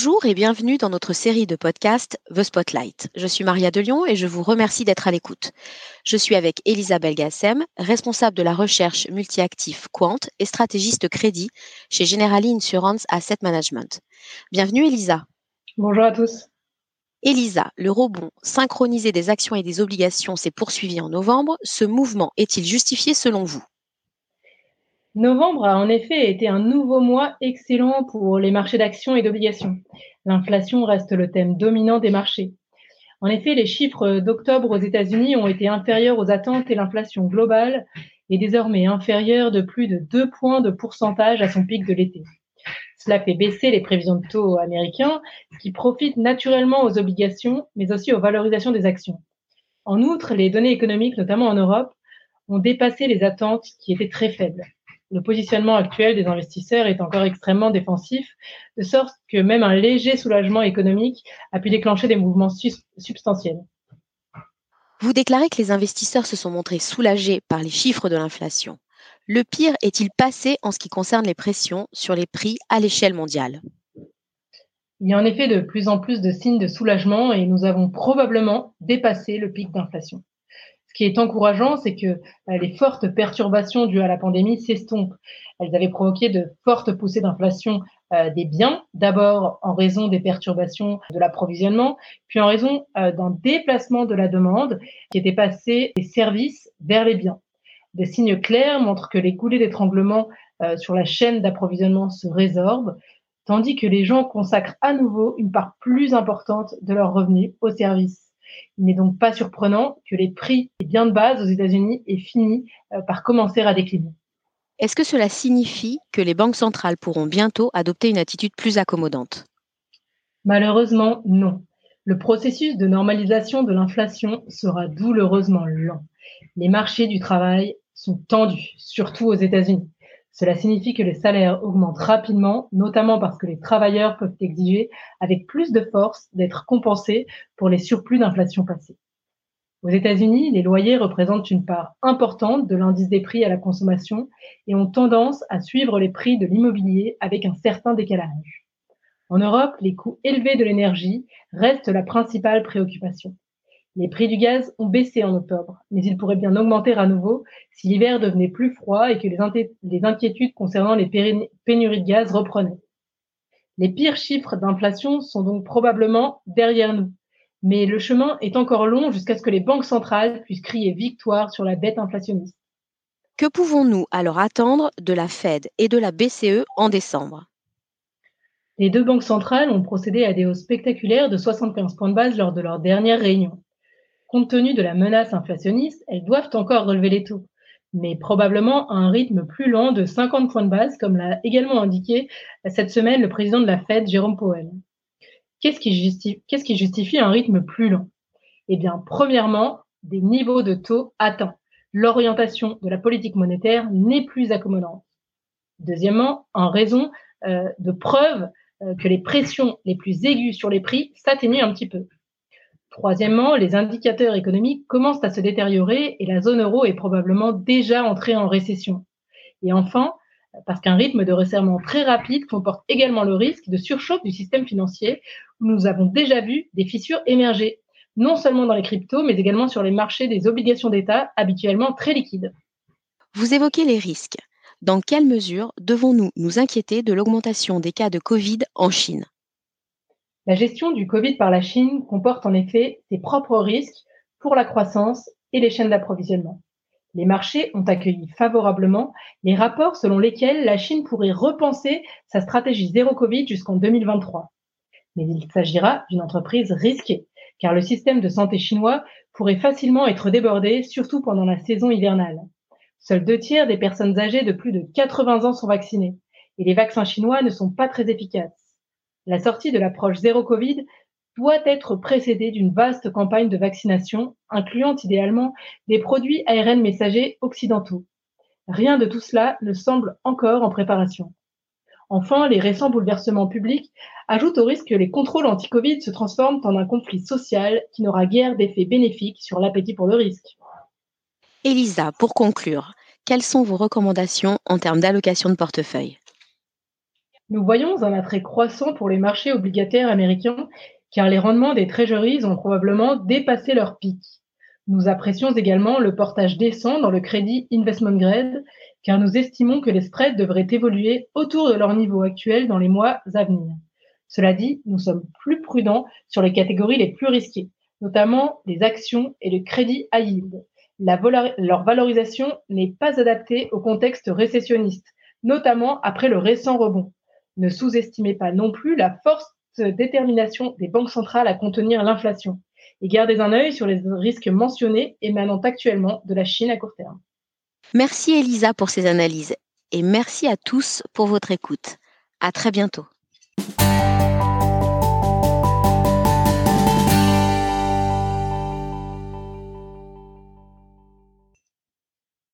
Bonjour et bienvenue dans notre série de podcasts The Spotlight. Je suis Maria Delion et je vous remercie d'être à l'écoute. Je suis avec Elisa Belgassem, responsable de la recherche multi-actif Quant et stratégiste crédit chez Generali Insurance Asset Management. Bienvenue Elisa. Bonjour à tous. Elisa, le rebond synchronisé des actions et des obligations s'est poursuivi en novembre. Ce mouvement est-il justifié selon vous? Novembre a en effet été un nouveau mois excellent pour les marchés d'actions et d'obligations. L'inflation reste le thème dominant des marchés. En effet, les chiffres d'octobre aux États-Unis ont été inférieurs aux attentes et l'inflation globale est désormais inférieure de plus de 2 points de pourcentage à son pic de l'été. Cela fait baisser les prévisions de taux américains, qui profite naturellement aux obligations, mais aussi aux valorisations des actions. En outre, les données économiques, notamment en Europe, ont dépassé les attentes qui étaient très faibles le positionnement actuel des investisseurs est encore extrêmement défensif, de sorte que même un léger soulagement économique a pu déclencher des mouvements substantiels. Vous déclarez que les investisseurs se sont montrés soulagés par les chiffres de l'inflation. Le pire est-il passé en ce qui concerne les pressions sur les prix à l'échelle mondiale? Il y a en effet de plus en plus de signes de soulagement et nous avons probablement dépassé le pic d'inflation. Ce qui est encourageant, c'est que euh, les fortes perturbations dues à la pandémie s'estompent. Elles avaient provoqué de fortes poussées d'inflation euh, des biens, d'abord en raison des perturbations de l'approvisionnement, puis en raison euh, d'un déplacement de la demande qui était passé des services vers les biens. Des signes clairs montrent que les coulées d'étranglement sur la chaîne d'approvisionnement se résorbent, tandis que les gens consacrent à nouveau une part plus importante de leurs revenus aux services. Il n'est donc pas surprenant que les prix des biens de base aux États-Unis aient fini euh, par commencer à décliner. Est-ce que cela signifie que les banques centrales pourront bientôt adopter une attitude plus accommodante? Malheureusement, non. Le processus de normalisation de l'inflation sera douloureusement lent. Les marchés du travail sont tendus, surtout aux États-Unis. Cela signifie que les salaires augmentent rapidement, notamment parce que les travailleurs peuvent exiger avec plus de force d'être compensés pour les surplus d'inflation passés. Aux États-Unis, les loyers représentent une part importante de l'indice des prix à la consommation et ont tendance à suivre les prix de l'immobilier avec un certain décalage. En Europe, les coûts élevés de l'énergie restent la principale préoccupation. Les prix du gaz ont baissé en octobre, mais ils pourraient bien augmenter à nouveau si l'hiver devenait plus froid et que les, inquiétudes concernant les pénuries de gaz reprenaient. Les pires chiffres d'inflation sont donc probablement derrière nous, mais le chemin est encore long jusqu'à ce que les banques centrales puissent crier victoire sur la dette inflationniste. Que pouvons-nous alors attendre de la Fed et de la BCE en décembre? Les deux banques centrales ont procédé à des hausses spectaculaires de 75 points de base lors de leur dernière réunion. Compte tenu de la menace inflationniste, elles doivent encore relever les taux, mais probablement à un rythme plus lent de 50 points de base, comme l'a également indiqué cette semaine le président de la Fed, Jérôme Powell. Qu'est-ce qui, justifie, qu'est-ce qui justifie un rythme plus lent? Eh bien, premièrement, des niveaux de taux atteints. L'orientation de la politique monétaire n'est plus accommodante. Deuxièmement, en raison euh, de preuves euh, que les pressions les plus aiguës sur les prix s'atténuent un petit peu. Troisièmement, les indicateurs économiques commencent à se détériorer et la zone euro est probablement déjà entrée en récession. Et enfin, parce qu'un rythme de resserrement très rapide comporte également le risque de surchauffe du système financier, où nous avons déjà vu des fissures émerger, non seulement dans les cryptos, mais également sur les marchés des obligations d'État, habituellement très liquides. Vous évoquez les risques. Dans quelle mesure devons-nous nous inquiéter de l'augmentation des cas de Covid en Chine? La gestion du Covid par la Chine comporte en effet ses propres risques pour la croissance et les chaînes d'approvisionnement. Les marchés ont accueilli favorablement les rapports selon lesquels la Chine pourrait repenser sa stratégie zéro Covid jusqu'en 2023. Mais il s'agira d'une entreprise risquée, car le système de santé chinois pourrait facilement être débordé, surtout pendant la saison hivernale. Seuls deux tiers des personnes âgées de plus de 80 ans sont vaccinées, et les vaccins chinois ne sont pas très efficaces. La sortie de l'approche zéro Covid doit être précédée d'une vaste campagne de vaccination, incluant idéalement des produits ARN messagers occidentaux. Rien de tout cela ne semble encore en préparation. Enfin, les récents bouleversements publics ajoutent au risque que les contrôles anti-Covid se transforment en un conflit social qui n'aura guère d'effet bénéfique sur l'appétit pour le risque. Elisa, pour conclure, quelles sont vos recommandations en termes d'allocation de portefeuille? Nous voyons un attrait croissant pour les marchés obligataires américains car les rendements des treasuries ont probablement dépassé leur pic. Nous apprécions également le portage décent dans le crédit investment grade car nous estimons que les spreads devraient évoluer autour de leur niveau actuel dans les mois à venir. Cela dit, nous sommes plus prudents sur les catégories les plus risquées, notamment les actions et le crédit high yield. leur valorisation n'est pas adaptée au contexte récessionniste, notamment après le récent rebond. Ne sous-estimez pas non plus la force de détermination des banques centrales à contenir l'inflation et gardez un œil sur les risques mentionnés émanant actuellement de la Chine à court terme. Merci Elisa pour ces analyses et merci à tous pour votre écoute. À très bientôt.